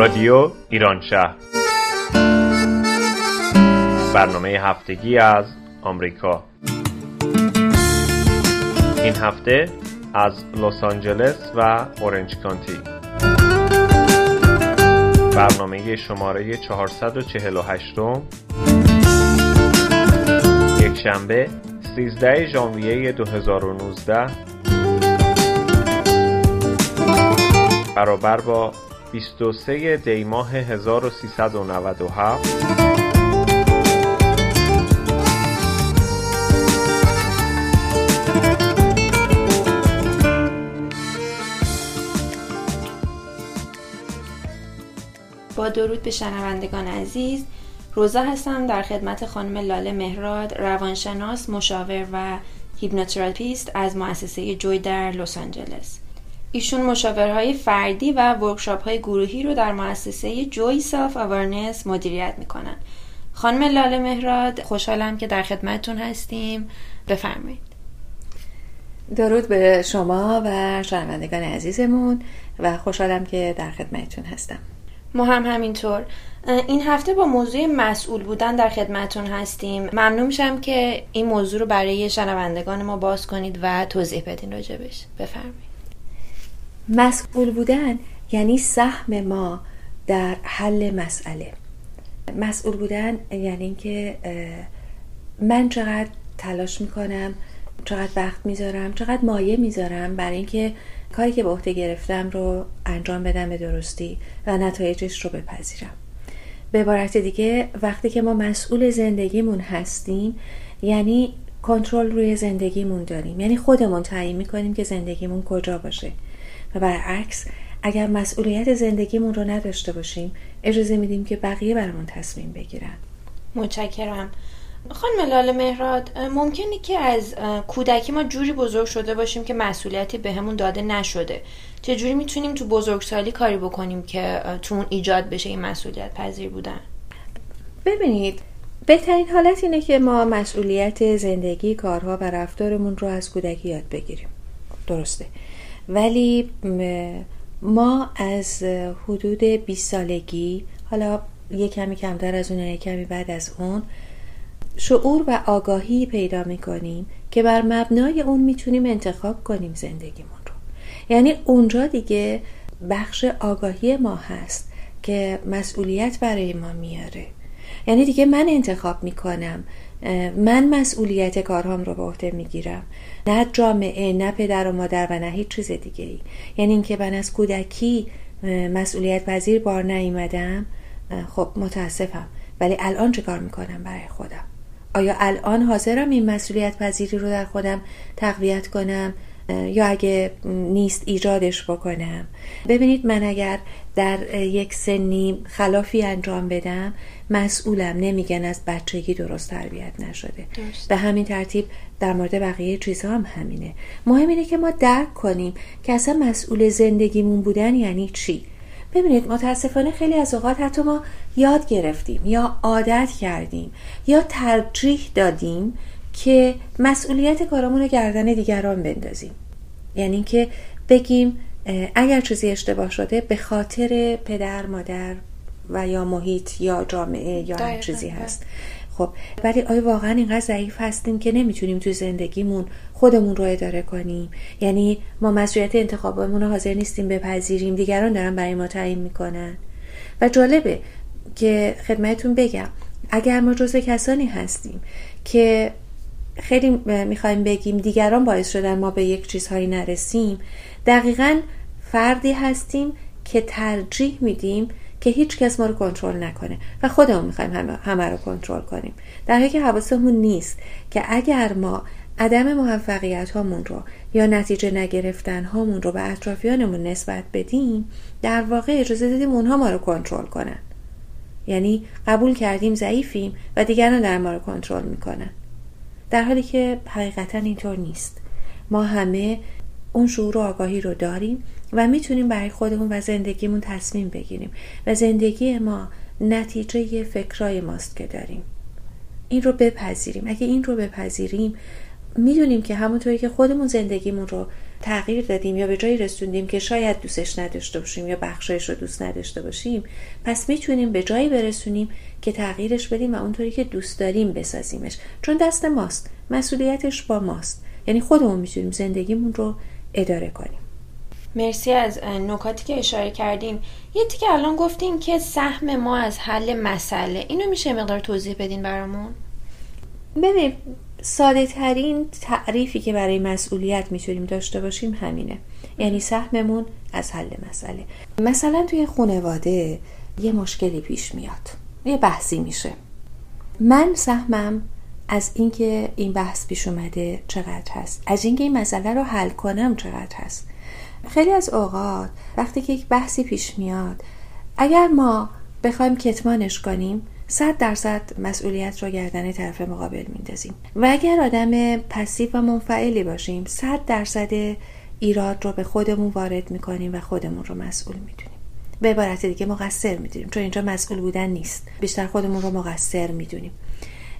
رادیو ایران شهر. برنامه هفتگی از آمریکا. این هفته از لس آنجلس و اورنج کانتی. برنامه شماره 448 یک شنبه 13 ژانویه 2019 برابر با 23 دی ماه 1397 با درود به شنوندگان عزیز رزا هستم در خدمت خانم لاله مهراد روانشناس مشاور و هیپنوتراپیست از مؤسسه جوی در لس آنجلس. ایشون مشاوره‌های فردی و workshop های گروهی رو در مؤسسه جوی self awareness مدیریت می‌کنن. خانم لاله مهراد خوشحالم که در خدمتتون هستیم. بفرمایید. درود به شما و شنوندگان عزیزمون و خوشحالم که در خدمتتون هستم. ما هم همینطور. این هفته با موضوع مسئول بودن در خدمتتون هستیم. ممنون میشم که این موضوع رو برای شنوندگان ما باز کنید و توضیح بدین راجع بهش. بفرمایید. مسئول بودن یعنی سهم ما در حل مسئله. مسئول بودن یعنی اینکه من چقدر تلاش می‌کنم چقدر وقت می‌ذارم چقدر مایه می‌ذارم برای اینکه کاری که به عهده گرفتم رو انجام بدم به درستی و نتایجش رو بپذیرم. به عبارت دیگه وقتی که ما مسئول زندگیمون هستیم یعنی کنترل روی زندگیمون داریم. یعنی خودمون تعیین می‌کنیم که زندگیمون کجا باشه. و برعکس اگر مسئولیت زندگیمون رو نداشته باشیم اجازه میدیم که بقیه برامون تصمیم بگیرن. متشکرم. خانم لاله مهراد ممکنه که از کودکی ما جوری بزرگ شده باشیم که مسئولیتی بهمون همون داده نشده. چجوری می‌تونیم تو بزرگسالی کاری بکنیم که تو اون ایجاد بشه این مسئولیت پذیر بودن؟ ببینید بهترین حالت اینه که ما مسئولیت زندگی کارها و رفتارمون رو از کودکی یاد بگیریم. درسته. ولی ما از حدود 20 سالگی حالا یه کمی کمتر از اون یه کمی بعد از اون شعور و آگاهی پیدا می‌کنیم که بر مبنای اون می‌تونیم انتخاب کنیم زندگیمون رو. یعنی اونجا دیگه بخش آگاهی ما هست که مسئولیت برای ما میاره. یعنی دیگه من انتخاب می‌کنم من مسئولیت کارهام رو به عهده می‌گیرم. نه جامعه نه پدر و مادر و نه هیچ چیز دیگه ای یعنی اینکه من از کودکی مسئولیت پذیر بار نیومدم خب متاسفم. ولی الان چه کار می‌کنم برای خودم؟ آیا الان حاضرم این مسئولیت پذیری رو در خودم تقویت کنم؟ یا اگه نیست ایجادش بکنم. ببینید من اگر در یک سنی خلافی انجام بدم مسئولم نمیگن از بچگی درست تربیت نشده. به همین ترتیب در مورد بقیه چیزها هم همینه. مهم اینه که ما درک کنیم که اصلا مسئول زندگیمون بودن یعنی چی. ببینید متاسفانه خیلی از اوقات حتی ما یاد گرفتیم یا عادت کردیم یا ترجیح دادیم که مسئولیت کارمون رو گردن دیگران بندازیم. یعنی که بگیم اگر چیزی اشتباه شده به خاطر پدر مادر و یا محیط یا جامعه یا هر چیزی هست. خب ولی آیا واقعا اینقدر ضعیف هستیم که نمی‌تونیم تو زندگیمون خودمون رو اداره کنیم؟ یعنی ما مسئولیت انتخابمون رو حاضر نیستیم بپذیریم دیگران دارن برای ما تعیین می‌کنن. و جالبه که خدمتتون بگم اگر ما جزء کسانی هستیم که خیلی می‌خوایم بگیم دیگران باعث شدن ما به یک چیزهایی نرسیم. دقیقا فردی هستیم که ترجیح میدیم که هیچ کس ما رو کنترل نکنه و خودمون می‌خوایم همه, همه رو کنترل کنیم. در حالی که حواسمون نیست که اگر ما عدم موفقیت هامون رو یا نتیجه نگرفتن هامون رو به اطرافیانمون نسبت بدیم در واقع اجازه دادیم اونها ما رو کنترل کنن. یعنی قبول کردیم ضعیفیم و دیگران در ما رو کنترل می‌کنن. در حالی که حقیقتا اینطور نیست. ما همه اون شعور و آگاهی رو داریم و می‌تونیم برای خودمون و زندگیمون تصمیم بگیریم و زندگی ما نتیجه فکرای ماست که داریم. این رو بپذیریم. اگه این رو بپذیریم می‌دونیم که همونطوری که خودمون زندگیمون رو تغییر دادیم یا به جایی رسوندیم که شاید دوستش نداشته باشیم یا بخشایش رو دوست نداشته باشیم پس می‌تونیم به جایی برسونیم که تغییرش بدیم و اونطوری که دوست داریم بسازیمش. چون دست ماست مسئولیتش با ماست. یعنی خودمون می‌تونیم زندگیمون رو اداره کنیم. مرسی از نکاتی که اشاره کردیم یه که الان گفتیم که سهم ما از حل مسئله. اینو میشه مقدار توضیح بدین برامون؟ ببین ساده ترین تعریفی که برای مسئولیت می‌تونیم داشته باشیم همینه. یعنی سهممون از حل مسئله. مثلا توی خانواده یه مشکلی پیش میاد. یه بحثی میشه. من سهمم از اینکه این بحث پیش اومده چقدر هست. از اینکه این مسئله رو حل کنم چقدر هست. خیلی از اوقات وقتی که یک بحثی پیش میاد اگر ما بخوایم کتمانش کنیم صد درصد مسئولیت را گردن طرف مقابل میندازیم. و اگر آدم پسیو و منفعلی باشیم صد درصد ایراد رو به خودمون وارد می‌کنیم و خودمون رو مسئول می‌دونیم. به عبارت دیگه مقصر می‌دونیم چون اینجا مسئول بودن نیست. بیشتر خودمون رو مقصر می‌دونیم.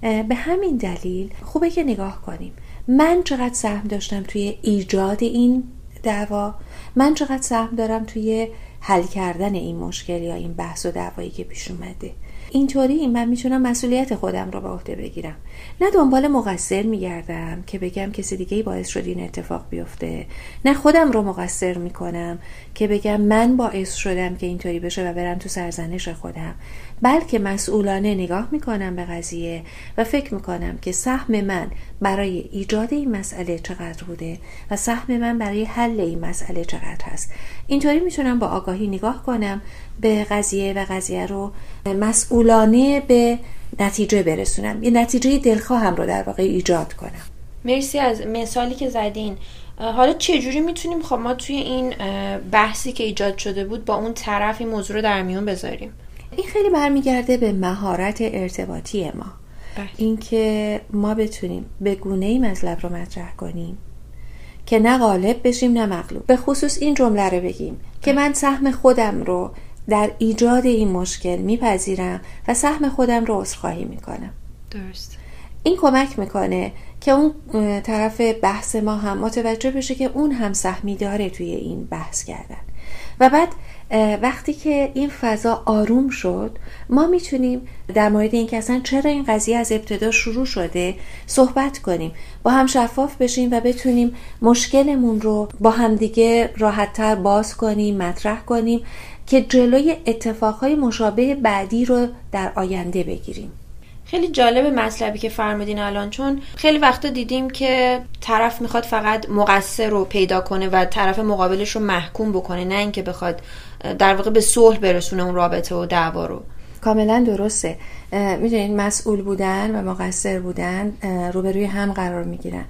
به همین دلیل خوبه که نگاه کنیم. من چقدر سهم داشتم توی ایجاد این دعوا؟ من چقدر سهم دارم توی حل کردن این مشکل یا این بحث و دعوایی که پیش اومده؟ اینطوری من می‌تونم مسئولیت خودم رو به عهده بگیرم. نه دنبال مقصر میگردم که بگم کسی دیگه باعث شد این اتفاق بیفته. نه خودم رو مقصر می‌کنم که بگم من باعث شدم که اینطوری بشه و برم تو سرزنش خودم. بلکه مسئولانه نگاه می‌کنم به قضیه و فکر می‌کنم که سهم من برای ایجاد این مسئله چقدر بوده و سهم من برای حل این مسئله چقدر هست. اینطوری می‌تونم با آگاهی نگاه کنم به قضیه و قضیه رو مسئولانه به نتیجه برسونم. یه نتیجه دلخواهم رو در واقع ایجاد کنم. مرسی از مثالی که زدین. حالا چجوری می‌تونیم خب ما توی این بحثی که ایجاد شده بود با اون طرف این موضوع رو در میون بذاریم؟ این خیلی برمیگرده به مهارت ارتباطی ما. بله. اینکه ما بتونیم به گونه ای مطلب رو مطرح کنیم که نه غالب بشیم نه مغلوب. به خصوص این جمله رو بگیم که من سهم خودم رو در ایجاد این مشکل میپذیرم و سهم خودم رو عذرخواهی می‌کنم. درست. این کمک می‌کنه که اون طرف بحث ما هم متوجه بشه که اون هم سهمی داره توی این بحث کردن. و بعد وقتی که این فضا آروم شد ما می‌تونیم در مورد اینکه اصلا چرا این قضیه از ابتدا شروع شده صحبت کنیم. با هم شفاف بشیم و بتونیم مشکلمون رو با همدیگه راحتتر باز کنیم مطرح کنیم. که جلوی اتفاقهای مشابه بعدی رو در آینده بگیریم. خیلی جالب مطلبی که فرمودین الان چون خیلی وقتا دیدیم که طرف می‌خواد فقط مقصر رو پیدا کنه و طرف مقابلش رو محکوم بکنه نه اینکه بخواد در واقع به صلح برسونه اون رابطه و دعوا رو. کاملا درسته. می‌دونید مسئول بودن و مقصر بودن روبروی هم قرار می‌گیرن.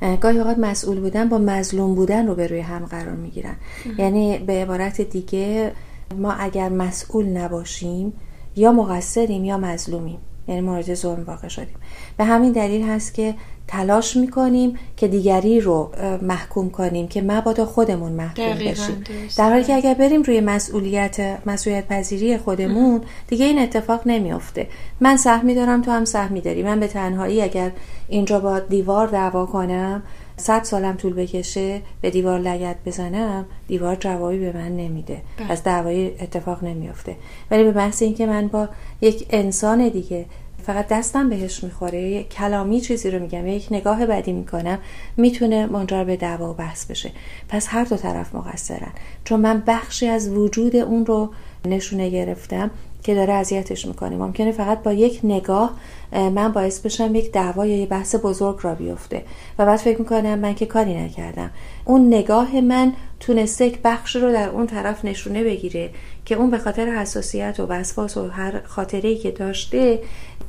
بله. گاهی اوقات مسئول بودن با مظلوم بودن روبروی هم قرار می‌گیرن. یعنی به عبارت دیگه ما اگر مسئول نباشیم یا مقصریم یا مظلومیم. یعنی مورد ظلم واقع شدیم. به همین دلیل هست که تلاش می‌کنیم که دیگری رو محکوم کنیم که مبادا خودمون محکوم بشیم. در حالی که اگر بریم روی مسئولیت مسئولیت پذیری خودمون دیگه این اتفاق نمیافته. من سهمی دارم تو هم سهمی داری من به تنهایی اگر اینجا با دیوار دعوا کنم صد سالم طول بکشه به دیوار لگت بزنم دیوار جوابی به من نمیده. بله. از دعوایی اتفاق نمیافته. ولی به بحث اینکه من با یک انسان دیگه فقط دستم بهش می‌خوره یک کلامی چیزی رو میگم یک نگاه بدی می‌کنم می‌تونه منجر به دعوا و بحث بشه. پس هر دو طرف مقصرن. چون من بخشی از وجود اون رو نشونه گرفتم که داره اذیتش می‌کنه. ممکنه فقط با یک نگاه من باعث بشم یک دعوا یا یه بحث بزرگ را بیفته. و بعد فکر می‌کنم من که کاری نکردم. اون نگاه من تونسته یک بخش رو در اون طرف نشونه بگیره که اون به خاطر حساسیت و وسواس و هر خاطره که داشته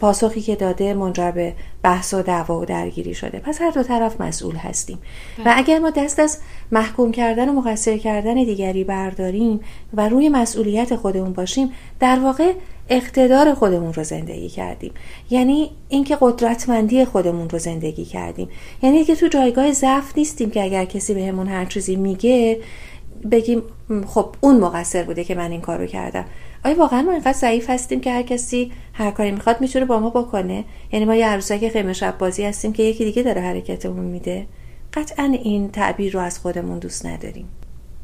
پاسخی که داده منجر به بحث و دعوا و درگیری شده. پس هر دو طرف مسئول هستیم. و بله. اگر ما دست از محکوم کردن و مقصر کردن دیگری برداریم و روی مسئولیت خودمون باشیم در واقع اقتدار خودمون رو زندگی کردیم. یعنی اینکه قدرتمندی خودمون رو زندگی کردیم. یعنی که تو جایگاه ضعف نیستیم که اگر کسی بهمون هر چیزی میگه بگیم خب اون مقصر بوده که من این کارو کردم. آیا واقعا ما اینقدر ضعیف هستیم که هر کسی هر کاری می‌خواد می‌تونه با ما بکنه؟ یعنی ما یه عروسک خیمه شب بازی هستیم که یکی دیگه داره حرکتمون میده. قطعا این تعبیر رو از خودمون دوست نداریم.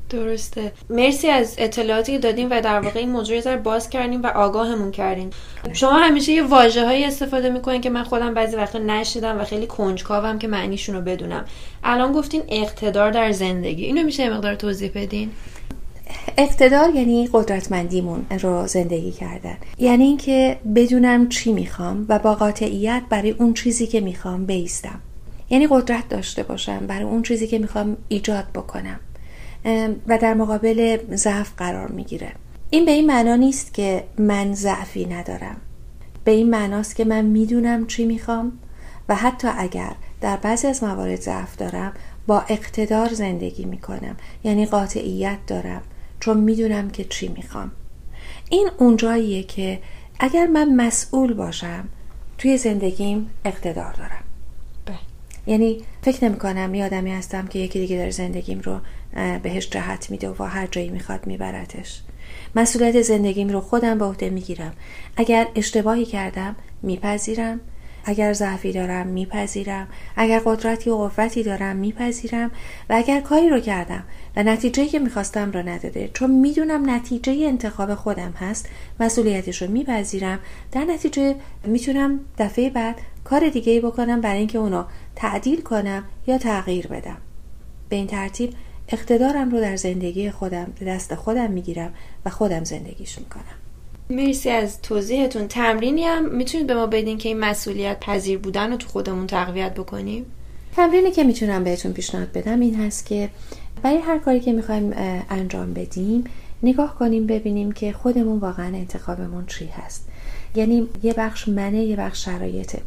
درسته. مرسی از اطلاعاتی که دادیم و در واقع این موضوع رو باز کردیم و آگاهمون کردیم. شما همیشه یه واژه هایی استفاده می‌کنین که من خودم بعضی وقتا نشیدم و خیلی کنجکاوم که معنیشون رو بدونم. الان گفتین اقتدار در زندگی. اینو میشه مقدار توضیح بدین؟ اقتدار یعنی قدرتمندیمون رو زندگی کردن. یعنی اینکه بدونم چی می‌خوام و با قاطعیت برای اون چیزی که می‌خوام بیستم. یعنی قدرت داشته باشم برای اون چیزی که می‌خوام ایجاد بکنم. و در مقابل ضعف قرار می‌گیره. این به این معنا نیست که من ضعفی ندارم. به این معناست که من می‌دونم چی می‌خوام و حتی اگر در بعضی از موارد ضعف دارم با اقتدار زندگی می‌کنم. یعنی قاطعیت دارم. چون می‌دونم که چی می‌خوام. این اونجاییه که اگر من مسئول باشم توی زندگیم اقتدار دارم. بله. یعنی فکر نمی کنم یه آدمی هستم که یکی دیگه داره زندگیم رو بهش جهت میده و هر جایی می‌خواد میبرتش. مسئولیت زندگیم رو خودم به عهده می‌گیرم. اگر اشتباهی کردم میپذیرم. اگر ضعفی دارم میپذیرم. اگر قدرتی و قوتی دارم میپذیرم. و اگر کاری رو کردم و نتیجه که می‌خواستم را نداده چون می‌دونم نتیجه انتخاب خودم هست مسئولیتش رو میپذیرم در نتیجه می‌تونم دفعه بعد کار دیگه ای بکنم برای اینکه اونو تعدیل کنم یا تغییر بدم. به این ترتیب اقتدارم رو در زندگی خودم دست خودم می‌گیرم و خودم زندگیش می‌کنم. مرسی از توضیحتون. تمرینی هم می‌تونید به ما بدین که این مسئولیت پذیر بودن رو تو خودمون تقویت بکنیم؟ تمرینی که می‌تونم بهتون پیشنهاد بدم این هست که برای هر کاری که می‌خوایم انجام بدیم نگاه کنیم ببینیم که خودمون واقعا انتخابمون چی هست. یعنی یه بخش منه یه بخش شرایطه.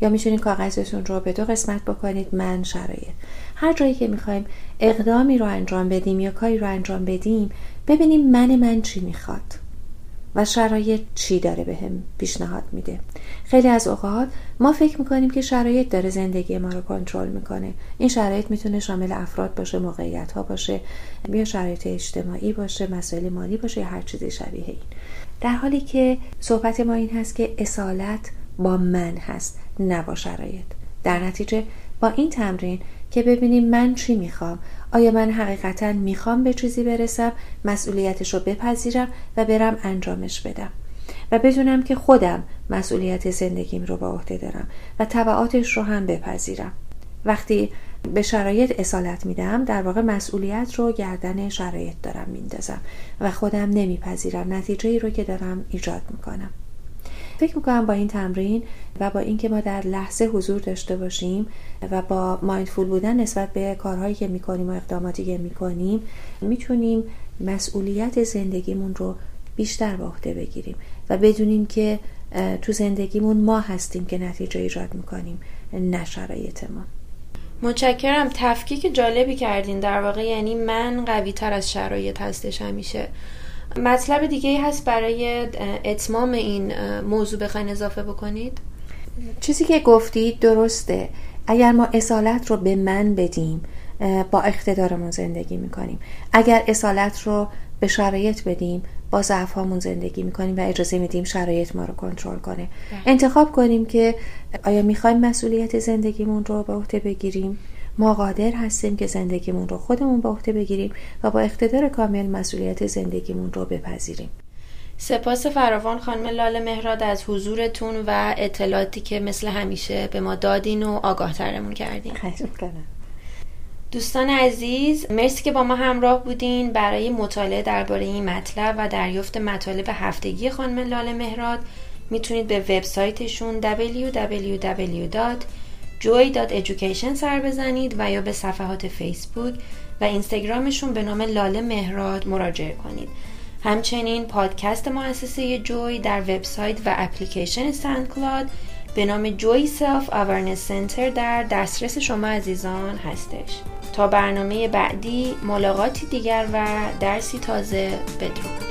یا می‌تونید کاغذتون رو به دو قسمت بکنید من شرایط. هر جایی که می‌خوایم اقدامی رو انجام بدیم یا کاری رو انجام بدیم ببینیم من من چی می‌خواد. و شرایط چی داره به هم پیشنهاد میده. خیلی از اوقات ما فکر می‌کنیم که شرایط داره زندگی ما رو کنترل می‌کنه. این شرایط می‌تونه شامل افراد باشه موقعیت ها باشه یا شرایط اجتماعی باشه مسائل مالی باشه یا هر چیزی شبیه این. در حالی که صحبت ما این هست که اصالت با من هست نه با شرایط. در نتیجه با این تمرین که ببینیم من چی می‌خوام. آیا من حقیقتا می‌خوام به چیزی برسم؟ مسئولیتش رو بپذیرم و برم انجامش بدم. و بدونم که خودم مسئولیت زندگیم رو با عهده دارم و طبعاتش رو هم بپذیرم. وقتی به شرایط اصالت میدم در واقع مسئولیت رو گردن شرایط دارم میندازم و خودم نمیپذیرم. نتیجه ای رو که دارم ایجاد می‌کنم. فکر می‌کنم با این تمرین و با اینکه ما در لحظه حضور داشته باشیم و با مایندفول بودن نسبت به کارهایی که می‌کنیم و اقداماتی که می‌کنیم می‌تونیم مسئولیت زندگیمون رو بیشتر به عهده بگیریم و بدونیم که تو زندگیمون ما هستیم که نتیجه ایجاد می‌کنیم نه شرایطمون. متشکرم. تفکیک جالبی کردین. در واقع یعنی من قوی تر از شرایط هستش همیشه. مطلب دیگه هست برای اتمام این موضوع بخواین اضافه بکنید؟ چیزی که گفتید درسته. اگر ما اصالت رو به من بدیم با اقتدارمون زندگی می‌کنیم. اگر اصالت رو به شرایط بدیم با ضعف زندگی می‌کنیم و اجازه میدیم شرایط ما رو کنترل کنه. بله. انتخاب کنیم که آیا می‌خوایم مسئولیت زندگیمون رو به عهده بگیریم؟ ما قادر هستیم که زندگیمون رو خودمون به عهده بگیریم و با اقتدار کامل مسئولیت زندگیمون رو بپذیریم. سپاس فراوان خانم لاله مهراد از حضورتون و اطلاعاتی که مثل همیشه به ما دادین و آگاه ترمون کردین دوستان عزیز مرسی که با ما همراه بودین. برای مطالعه درباره این مطلب و دریافت مطالب هفتگی خانم لاله مهراد می‌تونید به وبسایتشون www. joy.education سر بزنید و یا به صفحات فیسبوک و اینستاگرامشون به نام لاله مهراد مراجعه کنید. همچنین پادکست مؤسسه جوی در وبسایت و اپلیکیشن ساندکلاد به نام جوی سلف آورنس سنتر در دسترس شما عزیزان هستش. تا برنامه بعدی ملاقاتی دیگر و درسی تازه بدرود.